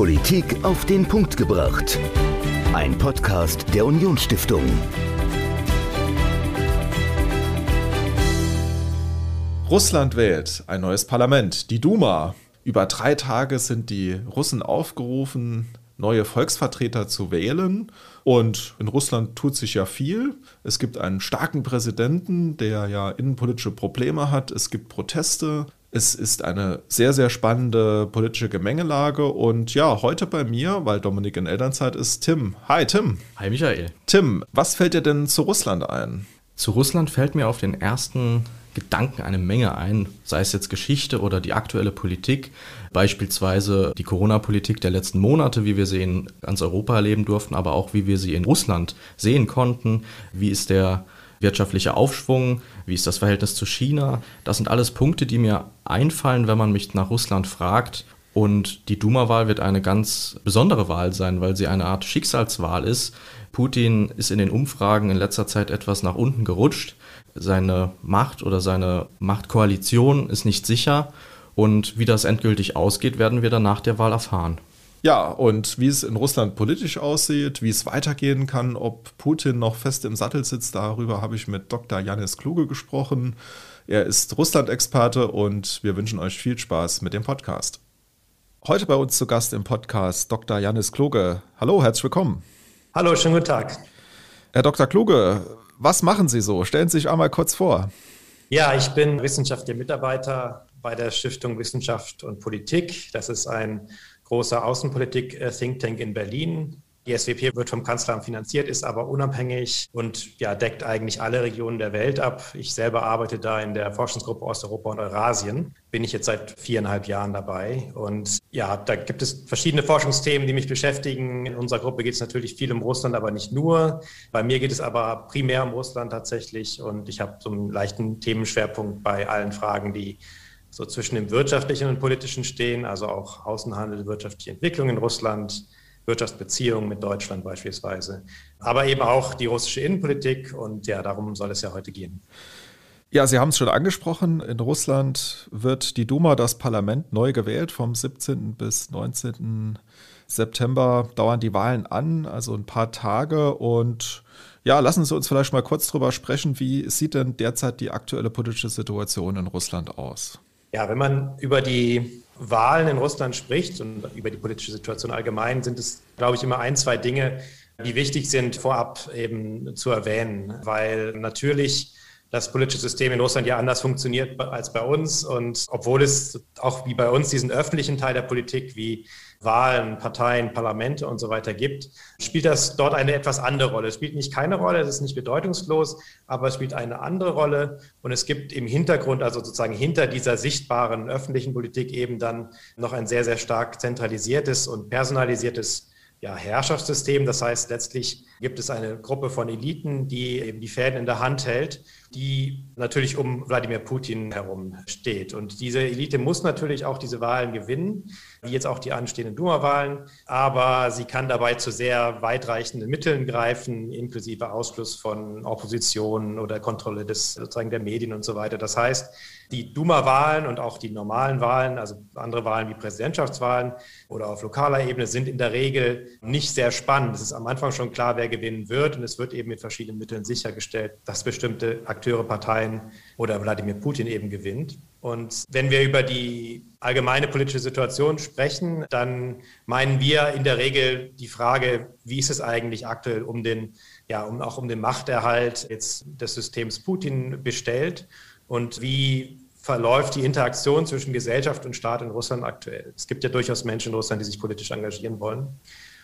Politik auf den Punkt gebracht. Ein Podcast der Unionsstiftung. Russland wählt ein neues Parlament, die Duma. Über drei Tage sind die Russen aufgerufen, neue Volksvertreter zu wählen. Und in Russland tut sich ja viel. Es gibt einen starken Präsidenten, der ja innenpolitische Probleme hat. Es gibt Proteste. Es ist eine sehr, sehr spannende politische Gemengelage. Und ja, heute bei mir, weil Dominik in Elternzeit ist, Tim. Hi, Tim. Hi, Michael. Tim, was fällt dir denn zu Russland ein? Zu Russland fällt mir auf den ersten Gedanken eine Menge ein, sei es jetzt Geschichte oder die aktuelle Politik, beispielsweise die Corona-Politik der letzten Monate, wie wir sie in ganz Europa erleben durften, aber auch wie wir sie in Russland sehen konnten. Wie ist der wirtschaftliche Aufschwung? Wie ist das Verhältnis zu China? Das sind alles Punkte, die mir einfallen, wenn man mich nach Russland fragt. Und die Duma-Wahl wird eine ganz besondere Wahl sein, weil sie eine Art Schicksalswahl ist. Putin ist in den Umfragen in letzter Zeit etwas nach unten gerutscht. Seine Macht oder seine Machtkoalition ist nicht sicher. Und wie das endgültig ausgeht, werden wir dann nach der Wahl erfahren. Ja, und wie es in Russland politisch aussieht, wie es weitergehen kann, ob Putin noch fest im Sattel sitzt, darüber habe ich mit Dr. Janis Kluge gesprochen. Er ist Russland-Experte und wir wünschen euch viel Spaß mit dem Podcast. Heute bei uns zu Gast im Podcast Dr. Janis Kluge. Hallo, herzlich willkommen. Hallo, schönen guten Tag. Herr Dr. Kluge, was machen Sie so? Stellen Sie sich einmal kurz vor. Ja, ich bin wissenschaftlicher Mitarbeiter bei der Stiftung Wissenschaft und Politik. Das ist ein großer Außenpolitik-Think Tank in Berlin. Die SWP wird vom Kanzleramt finanziert, ist aber unabhängig und ja, deckt eigentlich alle Regionen der Welt ab. Ich selber arbeite da in der Forschungsgruppe Osteuropa und Eurasien. Bin ich jetzt seit viereinhalb Jahren dabei. Und ja, da gibt es verschiedene Forschungsthemen, die mich beschäftigen. In unserer Gruppe geht es natürlich viel um Russland, aber nicht nur. Bei mir geht es aber primär um Russland tatsächlich. Und ich habe so einen leichten Themenschwerpunkt bei allen Fragen, die so zwischen dem wirtschaftlichen und politischen stehen, also auch Außenhandel, wirtschaftliche Entwicklung in Russland, Wirtschaftsbeziehungen mit Deutschland beispielsweise, aber eben auch die russische Innenpolitik und ja, darum soll es ja heute gehen. Ja, Sie haben es schon angesprochen, in Russland wird die Duma, das Parlament, neu gewählt. Vom 17. bis 19. September dauern die Wahlen an, also ein paar Tage. Und ja, lassen Sie uns vielleicht mal kurz darüber sprechen, wie sieht denn derzeit die aktuelle politische Situation in Russland aus? Ja, wenn man über die Wahlen in Russland spricht und über die politische Situation allgemein, sind es, glaube ich, immer ein, zwei Dinge, die wichtig sind, vorab eben zu erwähnen, weil natürlich das politische System in Russland ja anders funktioniert als bei uns. Und obwohl es auch wie bei uns diesen öffentlichen Teil der Politik wie Wahlen, Parteien, Parlamente und so weiter gibt, spielt das dort eine etwas andere Rolle. Es spielt nicht keine Rolle, es ist nicht bedeutungslos, aber es spielt eine andere Rolle. Und es gibt im Hintergrund, also sozusagen hinter dieser sichtbaren öffentlichen Politik eben dann noch ein sehr, sehr stark zentralisiertes und personalisiertes ja, Herrschaftssystem. Das heißt, letztlich gibt es eine Gruppe von Eliten, die eben die Fäden in der Hand hält, die natürlich um Wladimir Putin herum steht. Und diese Elite muss natürlich auch diese Wahlen gewinnen, wie jetzt auch die anstehenden Duma-Wahlen. Aber sie kann dabei zu sehr weitreichenden Mitteln greifen, inklusive Ausschluss von Opposition oder Kontrolle des, sozusagen der Medien und so weiter. Das heißt, die Duma-Wahlen und auch die normalen Wahlen, also andere Wahlen wie Präsidentschaftswahlen oder auf lokaler Ebene, sind in der Regel nicht sehr spannend. Es ist am Anfang schon klar, wer gewinnen wird und es wird eben mit verschiedenen Mitteln sichergestellt, dass bestimmte Akteure, Parteien oder Wladimir Putin eben gewinnt. Und wenn wir über die allgemeine politische Situation sprechen, dann meinen wir in der Regel die Frage, wie ist es eigentlich aktuell um den, ja, um, auch um den Machterhalt jetzt des Systems Putin bestellt und wie verläuft die Interaktion zwischen Gesellschaft und Staat in Russland aktuell? Es gibt ja durchaus Menschen in Russland, die sich politisch engagieren wollen.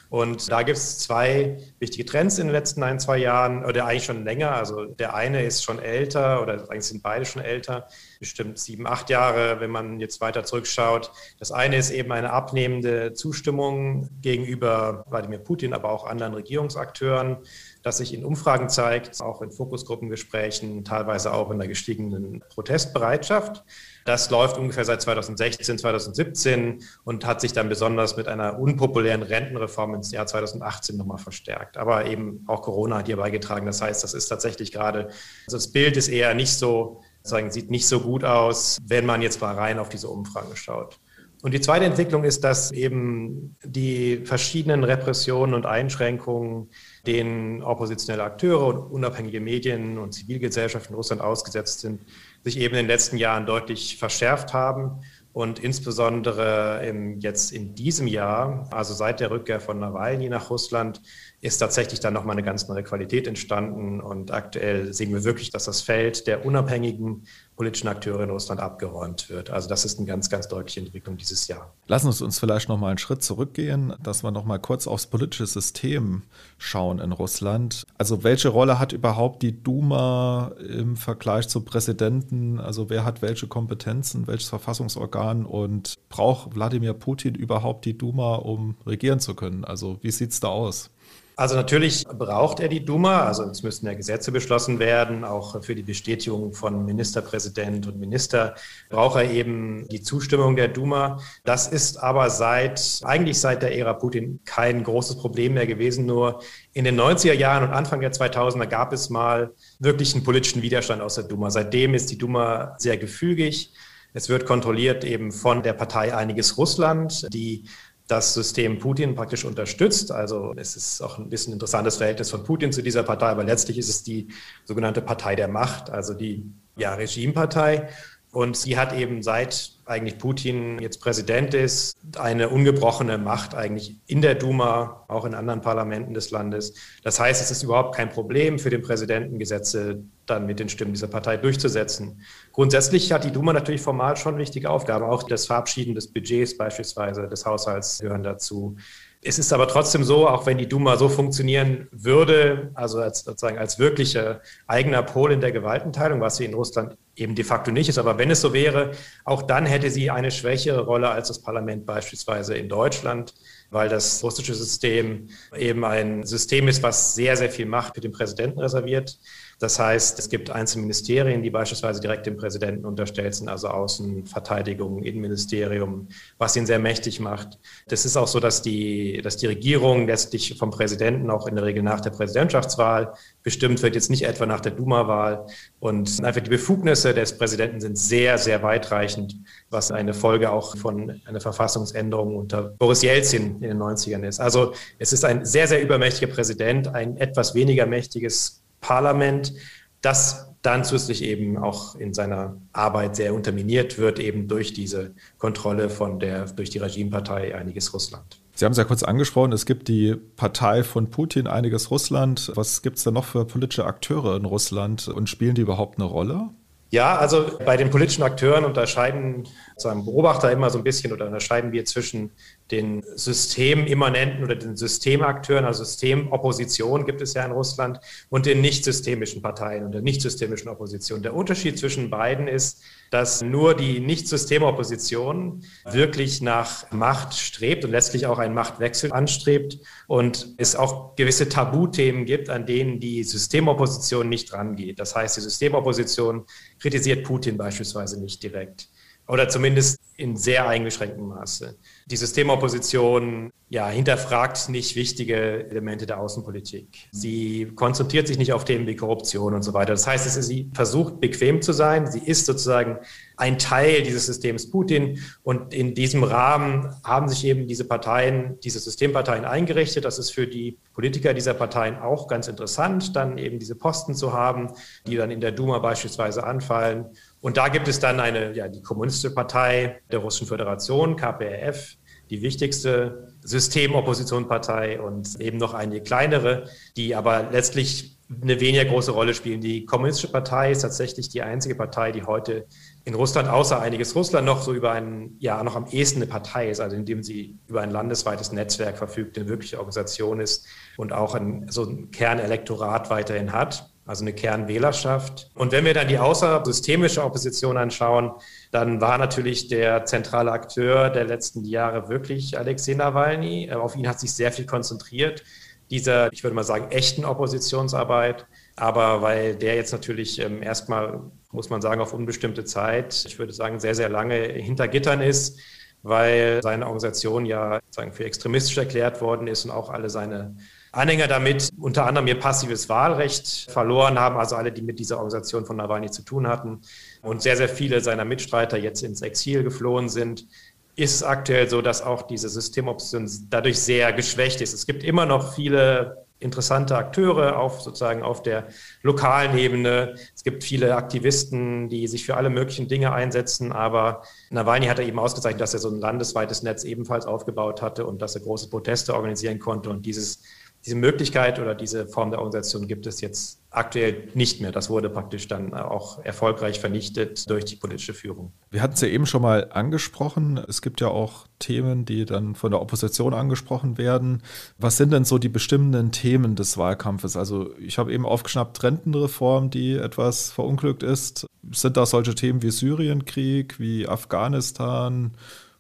Und da gibt es zwei wichtige Trends in den letzten ein, zwei Jahren, oder eigentlich schon länger. Also der eine ist schon älter, oder eigentlich sind beide schon älter, bestimmt sieben, acht Jahre, wenn man jetzt weiter zurückschaut. Das eine ist eben eine abnehmende Zustimmung gegenüber Wladimir Putin, aber auch anderen Regierungsakteuren das sich in Umfragen zeigt, auch in Fokusgruppengesprächen, teilweise auch in der gestiegenen Protestbereitschaft. Das läuft ungefähr seit 2016, 2017 und hat sich dann besonders mit einer unpopulären Rentenreform ins Jahr 2018 nochmal verstärkt. Aber eben auch Corona hat hier beigetragen. Das heißt, das ist tatsächlich gerade, also das Bild ist eher nicht so, sagen, sieht nicht so gut aus, wenn man jetzt mal rein auf diese Umfragen schaut. Und die zweite Entwicklung ist, dass eben die verschiedenen Repressionen und Einschränkungen, denen oppositionelle Akteure und unabhängige Medien und Zivilgesellschaft in Russland ausgesetzt sind, sich eben in den letzten Jahren deutlich verschärft haben und insbesondere im, jetzt in diesem Jahr, also seit der Rückkehr von Nawalny nach Russland, ist tatsächlich dann nochmal eine ganz neue Qualität entstanden. Und aktuell sehen wir wirklich, dass das Feld der unabhängigen politischen Akteure in Russland abgeräumt wird. Also das ist eine ganz, ganz deutliche Entwicklung dieses Jahr. Lassen Sie uns vielleicht nochmal einen Schritt zurückgehen, dass wir nochmal kurz aufs politische System schauen in Russland. Also welche Rolle hat überhaupt die Duma im Vergleich zu Präsidenten? Also wer hat welche Kompetenzen, welches Verfassungsorgan und braucht Wladimir Putin überhaupt die Duma, um regieren zu können? Also wie sieht es da aus? Also natürlich braucht er die Duma, also es müssten ja Gesetze beschlossen werden, auch für die Bestätigung von Ministerpräsident und Minister braucht er eben die Zustimmung der Duma. Das ist aber seit, eigentlich seit der Ära Putin kein großes Problem mehr gewesen, nur in den 90er Jahren und Anfang der 2000er gab es mal wirklich einen politischen Widerstand aus der Duma. Seitdem ist die Duma sehr gefügig. Es wird kontrolliert eben von der Partei Einiges Russland, die das System Putin praktisch unterstützt. Also es ist auch ein bisschen interessantes Verhältnis von Putin zu dieser Partei, aber letztlich ist es die sogenannte Partei der Macht, also die ja, Regimepartei. Und sie hat eben seit eigentlich Putin jetzt Präsident ist, eine ungebrochene Macht eigentlich in der Duma, auch in anderen Parlamenten des Landes. Das heißt, es ist überhaupt kein Problem für den Präsidenten, Gesetze dann mit den Stimmen dieser Partei durchzusetzen. Grundsätzlich hat die Duma natürlich formal schon wichtige Aufgaben. Auch das Verabschieden des Budgets beispielsweise des Haushalts gehören dazu. Es ist aber trotzdem so, auch wenn die Duma so funktionieren würde, also als, sozusagen als wirklicher eigener Pol in der Gewaltenteilung, was sie in Russland eben de facto nicht ist, aber wenn es so wäre, auch dann hätte sie eine schwächere Rolle als das Parlament beispielsweise in Deutschland, weil das russische System eben ein System ist, was sehr, sehr viel Macht für den Präsidenten reserviert. Das heißt, es gibt einzelne Ministerien, die beispielsweise direkt dem Präsidenten unterstellt sind, also Außen, Verteidigung, Innenministerium, was ihn sehr mächtig macht. Das ist auch so, dass die, dass die Regierung letztlich vom Präsidenten auch in der Regel nach der Präsidentschaftswahl bestimmt wird, jetzt nicht etwa nach der Duma-Wahl. Und einfach die Befugnisse des Präsidenten sind sehr, sehr weitreichend, was eine Folge auch von einer Verfassungsänderung unter Boris Jelzin in den 90ern ist. Also es ist ein sehr, sehr übermächtiger Präsident, ein etwas weniger mächtiges Parlament, das dann zusätzlich eben auch in seiner Arbeit sehr unterminiert wird, eben durch diese Kontrolle von der, durch die Regimepartei Einiges Russland. Sie haben es ja kurz angesprochen, es gibt die Partei von Putin, Einiges Russland. Was gibt es da noch für politische Akteure in Russland und spielen die überhaupt eine Rolle? Ja, also bei den politischen Akteuren unterscheiden sozusagen Beobachter immer so ein bisschen oder unterscheiden wir zwischen den systemimmanenten oder den Systemakteuren, also Systemopposition gibt es ja in Russland, und den nicht systemischen Parteien und der nicht systemischen Opposition. Der Unterschied zwischen beiden ist, dass nur die Nicht-Systemopposition wirklich nach Macht strebt und letztlich auch einen Machtwechsel anstrebt und es auch gewisse Tabuthemen gibt, an denen die Systemopposition nicht rangeht. Das heißt, die Systemopposition kritisiert Putin beispielsweise nicht direkt oder zumindest in sehr eingeschränktem Maße. Die Systemopposition ja, hinterfragt nicht wichtige Elemente der Außenpolitik. Sie konzentriert sich nicht auf Themen wie Korruption und so weiter. Das heißt, sie versucht bequem zu sein. Sie ist sozusagen ein Teil dieses Systems Putin. Und in diesem Rahmen haben sich eben diese Parteien, diese Systemparteien eingerichtet. Das ist für die Politiker dieser Parteien auch ganz interessant, dann eben diese Posten zu haben, die dann in der Duma beispielsweise anfallen. Und da gibt es dann eine, ja, die Kommunistische Partei der Russischen Föderation, KPRF, die wichtigste Systemoppositionspartei und eben noch einige kleinere, die aber letztlich eine weniger große Rolle spielen. Die Kommunistische Partei ist tatsächlich die einzige Partei, die heute in Russland, außer einiges Russland, noch so über ein, ja, noch am ehesten eine Partei ist, also indem sie über ein landesweites Netzwerk verfügt, eine wirkliche Organisation ist und auch ein, so ein Kernelektorat weiterhin hat also eine Kernwählerschaft. Und wenn wir dann die außersystemische Opposition anschauen, dann war natürlich der zentrale Akteur der letzten Jahre wirklich Alexei Nawalny. Auf ihn hat sich sehr viel konzentriert, dieser, ich würde mal sagen, echten Oppositionsarbeit. Aber weil der jetzt natürlich ähm, erstmal, muss man sagen, auf unbestimmte Zeit, ich würde sagen, sehr, sehr lange hinter Gittern ist, weil seine Organisation ja sagen, für extremistisch erklärt worden ist und auch alle seine Anhänger damit unter anderem ihr passives Wahlrecht verloren haben, also alle, die mit dieser Organisation von Nawalny zu tun hatten und sehr, sehr viele seiner Mitstreiter jetzt ins Exil geflohen sind. ist es aktuell so, dass auch diese Systemopposition dadurch sehr geschwächt ist. Es gibt immer noch viele interessante Akteure auf sozusagen auf der lokalen Ebene. Es gibt viele Aktivisten, die sich für alle möglichen Dinge einsetzen, aber Nawalny hat er eben ausgezeichnet, dass er so ein landesweites Netz ebenfalls aufgebaut hatte und dass er große Proteste organisieren konnte und dieses diese Möglichkeit oder diese Form der Organisation gibt es jetzt aktuell nicht mehr. Das wurde praktisch dann auch erfolgreich vernichtet durch die politische Führung. Wir hatten es ja eben schon mal angesprochen. Es gibt ja auch Themen, die dann von der Opposition angesprochen werden. Was sind denn so die bestimmenden Themen des Wahlkampfes? Also ich habe eben aufgeschnappt Rentenreform, die etwas verunglückt ist. Sind da solche Themen wie Syrienkrieg, wie Afghanistan?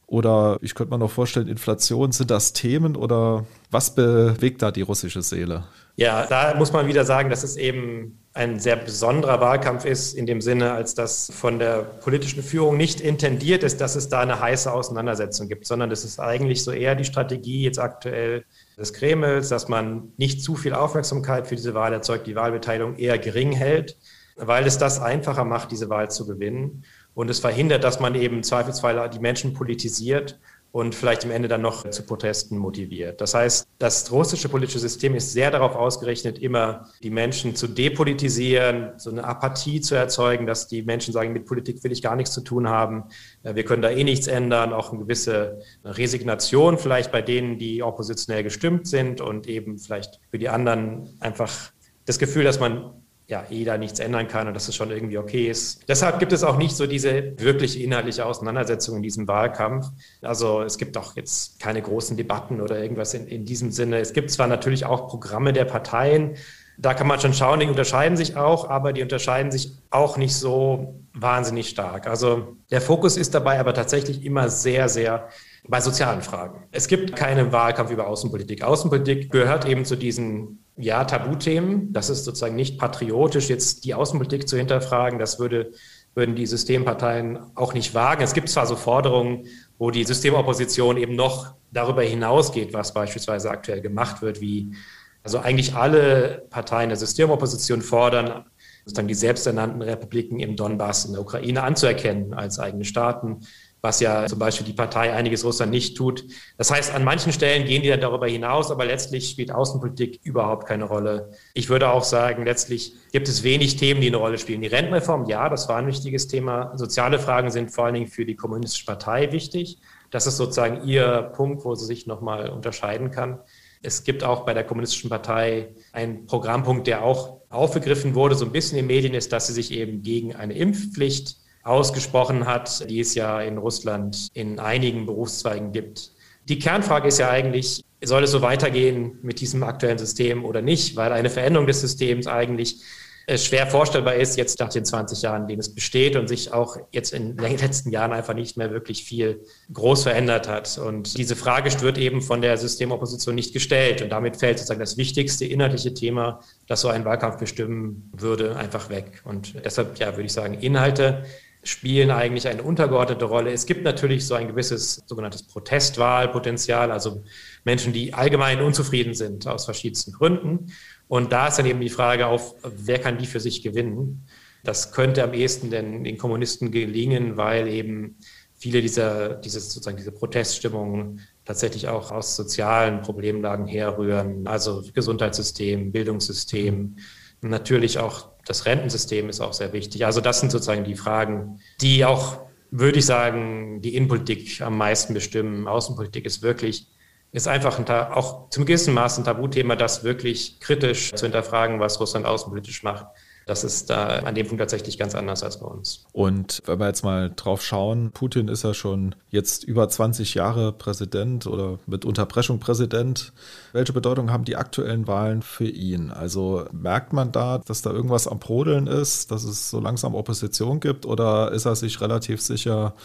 Oder ich könnte mir noch vorstellen, Inflation, sind das Themen oder was bewegt da die russische Seele? Ja, da muss man wieder sagen, dass es eben ein sehr besonderer Wahlkampf ist, in dem Sinne, als dass von der politischen Führung nicht intendiert ist, dass es da eine heiße Auseinandersetzung gibt, sondern das ist eigentlich so eher die Strategie jetzt aktuell des Kremls, dass man nicht zu viel Aufmerksamkeit für diese Wahl erzeugt, die Wahlbeteiligung eher gering hält, weil es das einfacher macht, diese Wahl zu gewinnen. Und es verhindert, dass man eben zweifelsfrei die Menschen politisiert und vielleicht am Ende dann noch zu Protesten motiviert. Das heißt, das russische politische System ist sehr darauf ausgerichtet, immer die Menschen zu depolitisieren, so eine Apathie zu erzeugen, dass die Menschen sagen, mit Politik will ich gar nichts zu tun haben, äh, wir können da eh nichts ändern, auch eine gewisse Resignation vielleicht bei denen, die oppositionell gestimmt sind und eben vielleicht für die anderen einfach das Gefühl, dass man ja, eh da nichts ändern kann und dass es schon irgendwie okay ist. Deshalb gibt es auch nicht so diese wirklich inhaltliche Auseinandersetzung in diesem Wahlkampf. Also es gibt auch jetzt keine großen Debatten oder irgendwas in, in diesem Sinne. Es gibt zwar natürlich auch Programme der Parteien, da kann man schon schauen, die unterscheiden sich auch, aber die unterscheiden sich auch nicht so wahnsinnig stark. Also der Fokus ist dabei aber tatsächlich immer sehr, sehr bei sozialen Fragen. Es gibt keinen Wahlkampf über Außenpolitik. Außenpolitik gehört eben zu diesen ja, Tabuthemen. Das ist sozusagen nicht patriotisch, jetzt die Außenpolitik zu hinterfragen. Das würde, würden die Systemparteien auch nicht wagen. Es gibt zwar so Forderungen, wo die Systemopposition eben noch darüber hinausgeht, was beispielsweise aktuell gemacht wird, wie also eigentlich alle Parteien der Systemopposition fordern, sozusagen die selbsternannten Republiken im Donbass in der Ukraine anzuerkennen als eigene Staaten was ja zum Beispiel die Partei Einiges Russland nicht tut. Das heißt, an manchen Stellen gehen die dann darüber hinaus, aber letztlich spielt Außenpolitik überhaupt keine Rolle. Ich würde auch sagen, letztlich gibt es wenig Themen, die eine Rolle spielen. Die Rentenreform, ja, das war ein wichtiges Thema. Soziale Fragen sind vor allen Dingen für die Kommunistische Partei wichtig. Das ist sozusagen ihr Punkt, wo sie sich nochmal unterscheiden kann. Es gibt auch bei der Kommunistischen Partei einen Programmpunkt, der auch aufgegriffen wurde, so ein bisschen in den Medien, ist, dass sie sich eben gegen eine Impfpflicht ausgesprochen hat, die es ja in Russland in einigen Berufszweigen gibt. Die Kernfrage ist ja eigentlich, soll es so weitergehen mit diesem aktuellen System oder nicht, weil eine Veränderung des Systems eigentlich äh, schwer vorstellbar ist, jetzt nach den 20 Jahren, in denen es besteht und sich auch jetzt in den letzten Jahren einfach nicht mehr wirklich viel groß verändert hat. Und diese Frage wird eben von der Systemopposition nicht gestellt. Und damit fällt sozusagen das wichtigste inhaltliche Thema, das so einen Wahlkampf bestimmen würde, einfach weg. Und deshalb, ja, würde ich sagen, Inhalte spielen eigentlich eine untergeordnete Rolle. Es gibt natürlich so ein gewisses sogenanntes Protestwahlpotenzial, also Menschen, die allgemein unzufrieden sind aus verschiedensten Gründen. Und da ist dann eben die Frage auf, wer kann die für sich gewinnen? Das könnte am ehesten denn den Kommunisten gelingen, weil eben viele dieser, dieses, sozusagen diese Proteststimmungen tatsächlich auch aus sozialen Problemlagen herrühren, also Gesundheitssystem, Bildungssystem, natürlich auch das Rentensystem ist auch sehr wichtig. Also das sind sozusagen die Fragen, die auch, würde ich sagen, die Innenpolitik am meisten bestimmen. Außenpolitik ist wirklich, ist einfach ein, auch zum gewissen Maß ein Tabuthema, das wirklich kritisch zu hinterfragen, was Russland außenpolitisch macht. Das ist da an dem Punkt tatsächlich ganz anders als bei uns. Und wenn wir jetzt mal drauf schauen, Putin ist ja schon jetzt über 20 Jahre Präsident oder mit Unterbrechung Präsident. Welche Bedeutung haben die aktuellen Wahlen für ihn? Also merkt man da, dass da irgendwas am Brodeln ist, dass es so langsam Opposition gibt oder ist er sich relativ sicher,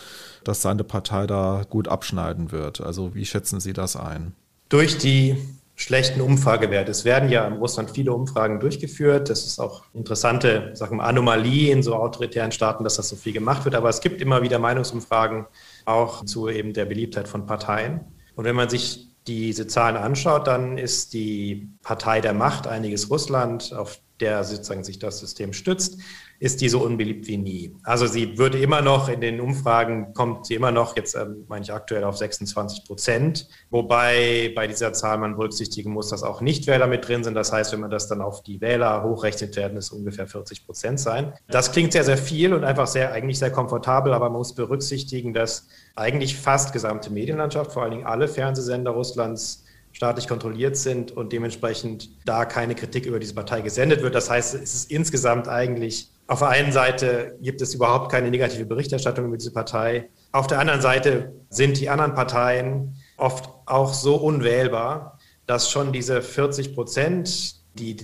dass seine Partei da gut abschneiden wird? Also wie schätzen Sie das ein? Durch die schlechten Umfragewert. Es werden ja in Russland viele Umfragen durchgeführt. Das ist auch interessante sagen wir, Anomalie in so autoritären Staaten, dass das so viel gemacht wird. Aber es gibt immer wieder Meinungsumfragen auch zu eben der Beliebtheit von Parteien. Und wenn man sich diese Zahlen anschaut, dann ist die Partei der Macht, einiges Russland, auf der sozusagen sich das System stützt, ist die so unbeliebt wie nie. Also sie würde immer noch in den Umfragen, kommt sie immer noch, jetzt ähm, meine ich aktuell auf 26 Prozent, wobei bei dieser Zahl man berücksichtigen muss, dass auch Nichtwähler mit drin sind. Das heißt, wenn man das dann auf die Wähler hochrechnet, werden es ungefähr 40 Prozent sein. Das klingt sehr, sehr viel und einfach sehr, eigentlich sehr komfortabel, aber man muss berücksichtigen, dass eigentlich fast gesamte Medienlandschaft, vor allen Dingen alle Fernsehsender Russlands, staatlich kontrolliert sind und dementsprechend da keine Kritik über diese Partei gesendet wird. Das heißt, es ist insgesamt eigentlich auf der einen Seite gibt es überhaupt keine negative Berichterstattung über diese Partei. Auf der anderen Seite sind die anderen Parteien oft auch so unwählbar, dass schon diese 40 Prozent, die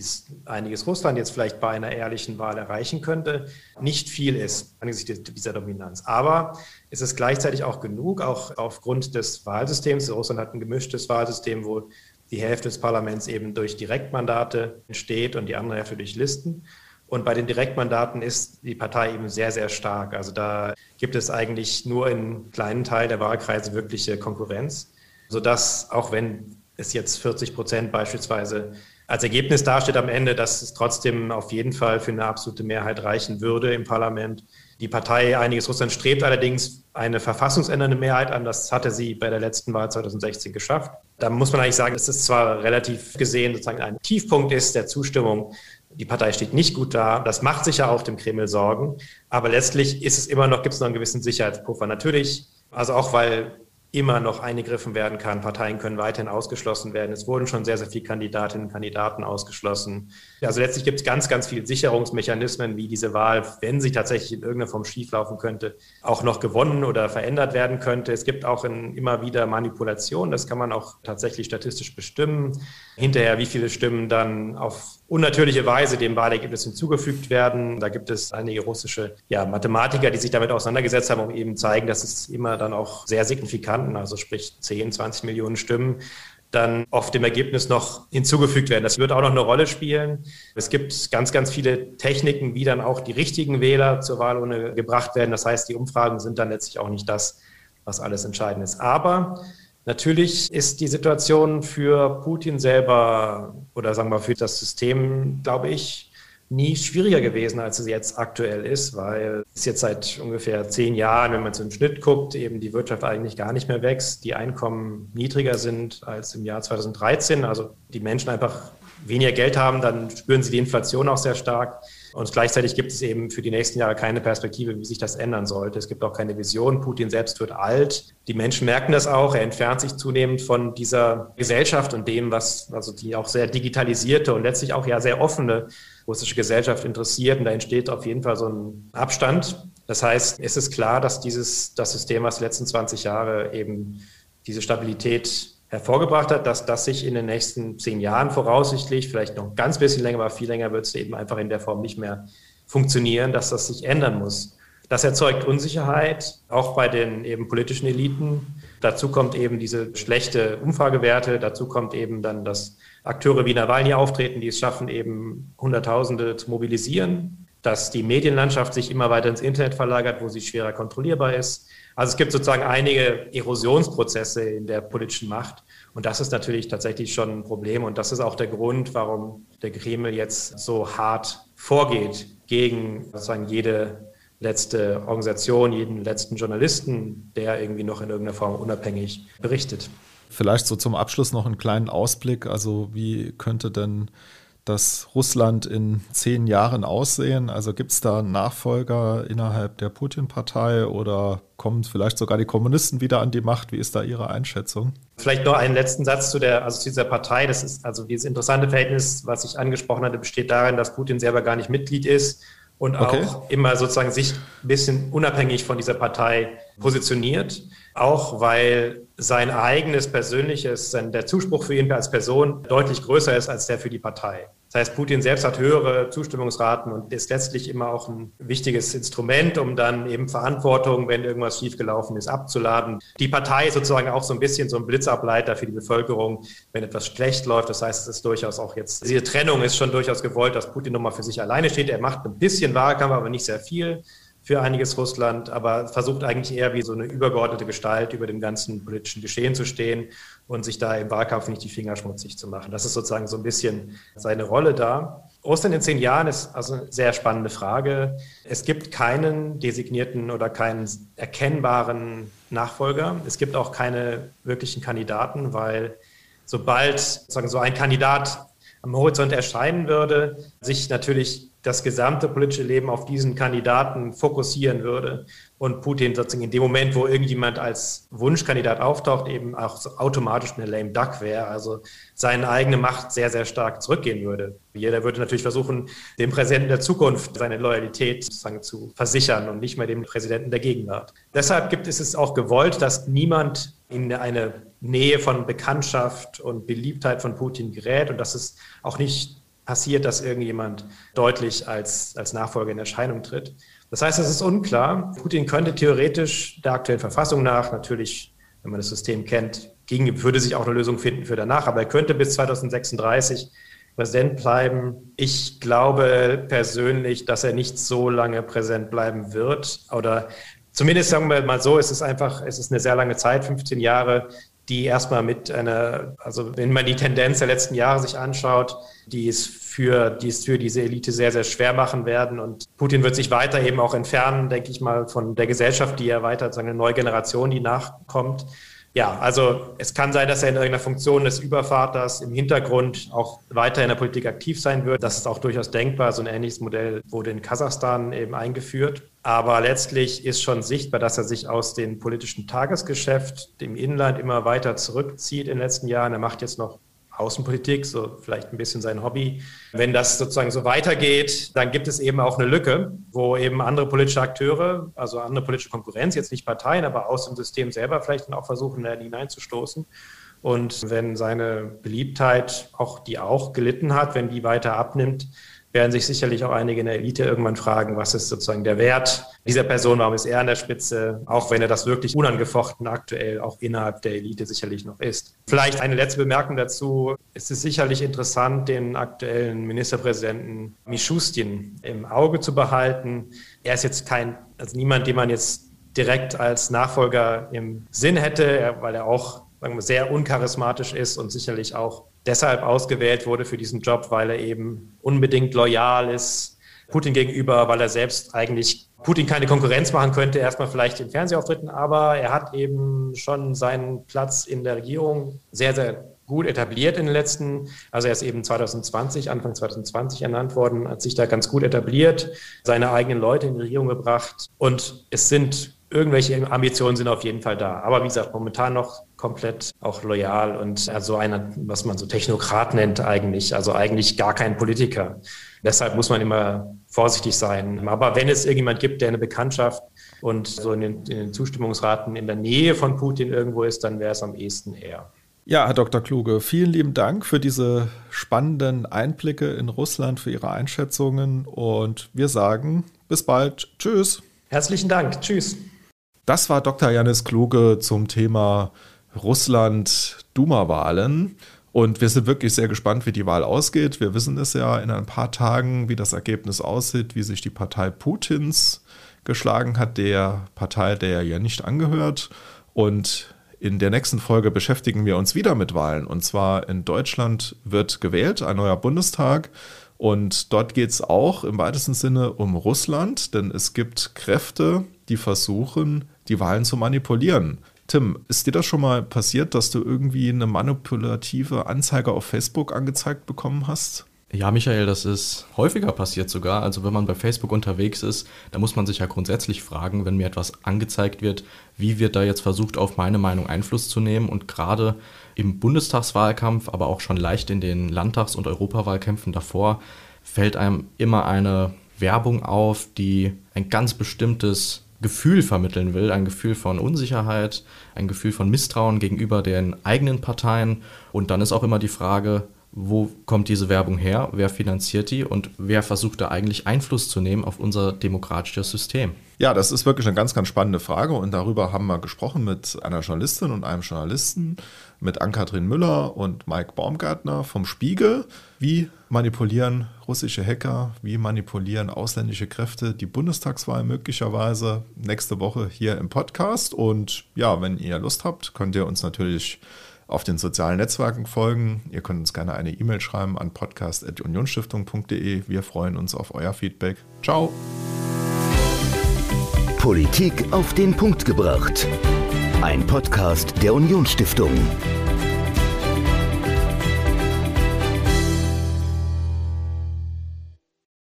einiges Russland jetzt vielleicht bei einer ehrlichen Wahl erreichen könnte, nicht viel ist angesichts dieser Dominanz. Aber es ist gleichzeitig auch genug, auch aufgrund des Wahlsystems. Russland hat ein gemischtes Wahlsystem, wo die Hälfte des Parlaments eben durch Direktmandate entsteht und die andere Hälfte durch Listen. Und bei den Direktmandaten ist die Partei eben sehr, sehr stark. Also da gibt es eigentlich nur in kleinen Teil der Wahlkreise wirkliche Konkurrenz, sodass auch wenn es jetzt 40 Prozent beispielsweise als Ergebnis dasteht am Ende, dass es trotzdem auf jeden Fall für eine absolute Mehrheit reichen würde im Parlament. Die Partei Einiges Russland strebt allerdings eine verfassungsändernde Mehrheit an. Das hatte sie bei der letzten Wahl 2016 geschafft. Da muss man eigentlich sagen, dass es zwar relativ gesehen sozusagen ein Tiefpunkt ist der Zustimmung. Die Partei steht nicht gut da. Das macht sicher auch dem Kreml Sorgen. Aber letztlich ist es immer noch, gibt es noch einen gewissen Sicherheitspuffer. Natürlich, also auch weil immer noch eingegriffen werden kann. Parteien können weiterhin ausgeschlossen werden. Es wurden schon sehr, sehr viele Kandidatinnen und Kandidaten ausgeschlossen. Also letztlich gibt es ganz, ganz viele Sicherungsmechanismen, wie diese Wahl, wenn sie tatsächlich in irgendeiner Form schieflaufen könnte, auch noch gewonnen oder verändert werden könnte. Es gibt auch in, immer wieder Manipulationen. Das kann man auch tatsächlich statistisch bestimmen. Hinterher, wie viele Stimmen dann auf unnatürliche Weise dem Wahlergebnis hinzugefügt werden. Da gibt es einige russische ja, Mathematiker, die sich damit auseinandergesetzt haben, um eben zeigen, dass es immer dann auch sehr signifikanten, also sprich 10, 20 Millionen Stimmen, dann oft dem Ergebnis noch hinzugefügt werden. Das wird auch noch eine Rolle spielen. Es gibt ganz, ganz viele Techniken, wie dann auch die richtigen Wähler zur Wahlurne gebracht werden. Das heißt, die Umfragen sind dann letztlich auch nicht das, was alles entscheidend ist. Aber Natürlich ist die Situation für Putin selber oder sagen wir für das System, glaube ich, nie schwieriger gewesen, als es jetzt aktuell ist, weil es jetzt seit ungefähr zehn Jahren, wenn man im Schnitt guckt, eben die Wirtschaft eigentlich gar nicht mehr wächst, die Einkommen niedriger sind als im Jahr 2013, also die Menschen einfach weniger Geld haben, dann spüren sie die Inflation auch sehr stark. Und gleichzeitig gibt es eben für die nächsten Jahre keine Perspektive, wie sich das ändern sollte. Es gibt auch keine Vision. Putin selbst wird alt. Die Menschen merken das auch. Er entfernt sich zunehmend von dieser Gesellschaft und dem, was also die auch sehr digitalisierte und letztlich auch ja sehr offene russische Gesellschaft interessiert. Und da entsteht auf jeden Fall so ein Abstand. Das heißt, es ist klar, dass dieses, das System, was die letzten 20 Jahre eben diese Stabilität hervorgebracht hat, dass das sich in den nächsten zehn Jahren voraussichtlich, vielleicht noch ein ganz bisschen länger, aber viel länger wird es eben einfach in der Form nicht mehr funktionieren, dass das sich ändern muss. Das erzeugt Unsicherheit, auch bei den eben politischen Eliten. Dazu kommt eben diese schlechte Umfragewerte. Dazu kommt eben dann, dass Akteure wie Nawalny auftreten, die es schaffen, eben Hunderttausende zu mobilisieren, dass die Medienlandschaft sich immer weiter ins Internet verlagert, wo sie schwerer kontrollierbar ist, also es gibt sozusagen einige Erosionsprozesse in der politischen Macht. Und das ist natürlich tatsächlich schon ein Problem. Und das ist auch der Grund, warum der Kreml jetzt so hart vorgeht gegen sozusagen jede letzte Organisation, jeden letzten Journalisten, der irgendwie noch in irgendeiner Form unabhängig berichtet. Vielleicht so zum Abschluss noch einen kleinen Ausblick. Also wie könnte denn das Russland in zehn Jahren aussehen? Also gibt es da Nachfolger innerhalb der Putin-Partei oder kommen vielleicht sogar die Kommunisten wieder an die Macht? Wie ist da Ihre Einschätzung? Vielleicht noch einen letzten Satz zu, der, also zu dieser Partei. Das ist also dieses interessante Verhältnis, was ich angesprochen hatte, besteht darin, dass Putin selber gar nicht Mitglied ist und okay. auch immer sozusagen sich ein bisschen unabhängig von dieser Partei positioniert. Auch weil sein eigenes persönliches, der Zuspruch für ihn als Person deutlich größer ist als der für die Partei. Das heißt, Putin selbst hat höhere Zustimmungsraten und ist letztlich immer auch ein wichtiges Instrument, um dann eben Verantwortung, wenn irgendwas schiefgelaufen ist, abzuladen. Die Partei ist sozusagen auch so ein bisschen so ein Blitzableiter für die Bevölkerung, wenn etwas schlecht läuft. Das heißt, es ist durchaus auch jetzt, diese Trennung ist schon durchaus gewollt, dass Putin nochmal für sich alleine steht. Er macht ein bisschen Wahlkampf, aber nicht sehr viel für einiges Russland, aber versucht eigentlich eher wie so eine übergeordnete Gestalt über dem ganzen politischen Geschehen zu stehen und sich da im Wahlkampf nicht die Finger schmutzig zu machen. Das ist sozusagen so ein bisschen seine Rolle da. Russland in zehn Jahren ist also eine sehr spannende Frage. Es gibt keinen designierten oder keinen erkennbaren Nachfolger. Es gibt auch keine wirklichen Kandidaten, weil sobald sagen so ein Kandidat am Horizont erscheinen würde, sich natürlich das gesamte politische Leben auf diesen Kandidaten fokussieren würde und Putin sozusagen in dem Moment, wo irgendjemand als Wunschkandidat auftaucht, eben auch automatisch eine lame duck wäre, also seine eigene Macht sehr, sehr stark zurückgehen würde. Jeder würde natürlich versuchen, dem Präsidenten der Zukunft seine Loyalität sozusagen zu versichern und nicht mehr dem Präsidenten der Gegenwart. Deshalb gibt es es auch gewollt, dass niemand in eine Nähe von Bekanntschaft und Beliebtheit von Putin gerät und dass es auch nicht passiert, dass irgendjemand deutlich als, als Nachfolger in Erscheinung tritt. Das heißt, es ist unklar. Putin könnte theoretisch der aktuellen Verfassung nach, natürlich, wenn man das System kennt, ging, würde sich auch eine Lösung finden für danach, aber er könnte bis 2036 Präsident bleiben. Ich glaube persönlich, dass er nicht so lange präsent bleiben wird oder zumindest sagen wir mal so, es ist einfach, es ist eine sehr lange Zeit, 15 Jahre, die erstmal mit einer, also wenn man die Tendenz der letzten Jahre sich anschaut, die es für, die es für diese Elite sehr, sehr schwer machen werden. Und Putin wird sich weiter eben auch entfernen, denke ich mal, von der Gesellschaft, die erweitert, so eine neue Generation, die nachkommt. Ja, also es kann sein, dass er in irgendeiner Funktion des Übervaters im Hintergrund auch weiter in der Politik aktiv sein wird. Das ist auch durchaus denkbar. So ein ähnliches Modell wurde in Kasachstan eben eingeführt. Aber letztlich ist schon sichtbar, dass er sich aus dem politischen Tagesgeschäft, dem Inland immer weiter zurückzieht in den letzten Jahren. Er macht jetzt noch Außenpolitik, so vielleicht ein bisschen sein Hobby. Wenn das sozusagen so weitergeht, dann gibt es eben auch eine Lücke, wo eben andere politische Akteure, also andere politische Konkurrenz, jetzt nicht Parteien, aber aus dem System selber vielleicht auch versuchen, da hineinzustoßen. Und wenn seine Beliebtheit, auch die auch gelitten hat, wenn die weiter abnimmt, werden sich sicherlich auch einige in der Elite irgendwann fragen, was ist sozusagen der Wert dieser Person, warum ist er an der Spitze, auch wenn er das wirklich unangefochten aktuell auch innerhalb der Elite sicherlich noch ist. Vielleicht eine letzte Bemerkung dazu. Es ist sicherlich interessant, den aktuellen Ministerpräsidenten Mischustin im Auge zu behalten. Er ist jetzt kein, also niemand, den man jetzt direkt als Nachfolger im Sinn hätte, weil er auch sagen wir, sehr uncharismatisch ist und sicherlich auch deshalb ausgewählt wurde für diesen Job, weil er eben unbedingt loyal ist Putin gegenüber, weil er selbst eigentlich Putin keine Konkurrenz machen könnte, erstmal vielleicht in Fernsehauftritten, aber er hat eben schon seinen Platz in der Regierung sehr, sehr gut etabliert in den letzten, also er ist eben 2020, Anfang 2020 ernannt worden, hat sich da ganz gut etabliert, seine eigenen Leute in die Regierung gebracht. Und es sind irgendwelche Ambitionen sind auf jeden Fall da. Aber wie gesagt, momentan noch komplett auch loyal und also einer, was man so Technokrat nennt eigentlich, also eigentlich gar kein Politiker. Deshalb muss man immer vorsichtig sein. Aber wenn es irgendjemand gibt, der eine Bekanntschaft und so in den, in den Zustimmungsraten in der Nähe von Putin irgendwo ist, dann wäre es am ehesten er. Ja, Herr Dr. Kluge, vielen lieben Dank für diese spannenden Einblicke in Russland, für Ihre Einschätzungen und wir sagen bis bald. Tschüss. Herzlichen Dank. Tschüss. Das war Dr. Janis Kluge zum Thema Russland-Duma-Wahlen. Und wir sind wirklich sehr gespannt, wie die Wahl ausgeht. Wir wissen es ja in ein paar Tagen, wie das Ergebnis aussieht, wie sich die Partei Putins geschlagen hat, der Partei, der er ja nicht angehört. Und in der nächsten Folge beschäftigen wir uns wieder mit Wahlen. Und zwar in Deutschland wird gewählt, ein neuer Bundestag. Und dort geht es auch im weitesten Sinne um Russland, denn es gibt Kräfte, die versuchen, die Wahlen zu manipulieren. Tim, ist dir das schon mal passiert, dass du irgendwie eine manipulative Anzeige auf Facebook angezeigt bekommen hast? Ja, Michael, das ist häufiger passiert sogar. Also wenn man bei Facebook unterwegs ist, da muss man sich ja grundsätzlich fragen, wenn mir etwas angezeigt wird, wie wird da jetzt versucht, auf meine Meinung Einfluss zu nehmen. Und gerade im Bundestagswahlkampf, aber auch schon leicht in den Landtags- und Europawahlkämpfen davor, fällt einem immer eine Werbung auf, die ein ganz bestimmtes Gefühl vermitteln will, ein Gefühl von Unsicherheit, ein Gefühl von Misstrauen gegenüber den eigenen Parteien. Und dann ist auch immer die Frage, wo kommt diese Werbung her, wer finanziert die und wer versucht da eigentlich Einfluss zu nehmen auf unser demokratisches System? Ja, das ist wirklich eine ganz, ganz spannende Frage und darüber haben wir gesprochen mit einer Journalistin und einem Journalisten, mit Ann-Kathrin Müller und Mike Baumgartner vom Spiegel. Wie manipulieren russische Hacker, wie manipulieren ausländische Kräfte die Bundestagswahl möglicherweise nächste Woche hier im Podcast und ja, wenn ihr Lust habt, könnt ihr uns natürlich auf den sozialen Netzwerken folgen. Ihr könnt uns gerne eine E-Mail schreiben an podcast.unionstiftung.de. Wir freuen uns auf euer Feedback. Ciao. Politik auf den Punkt gebracht. Ein Podcast der Unionsstiftung.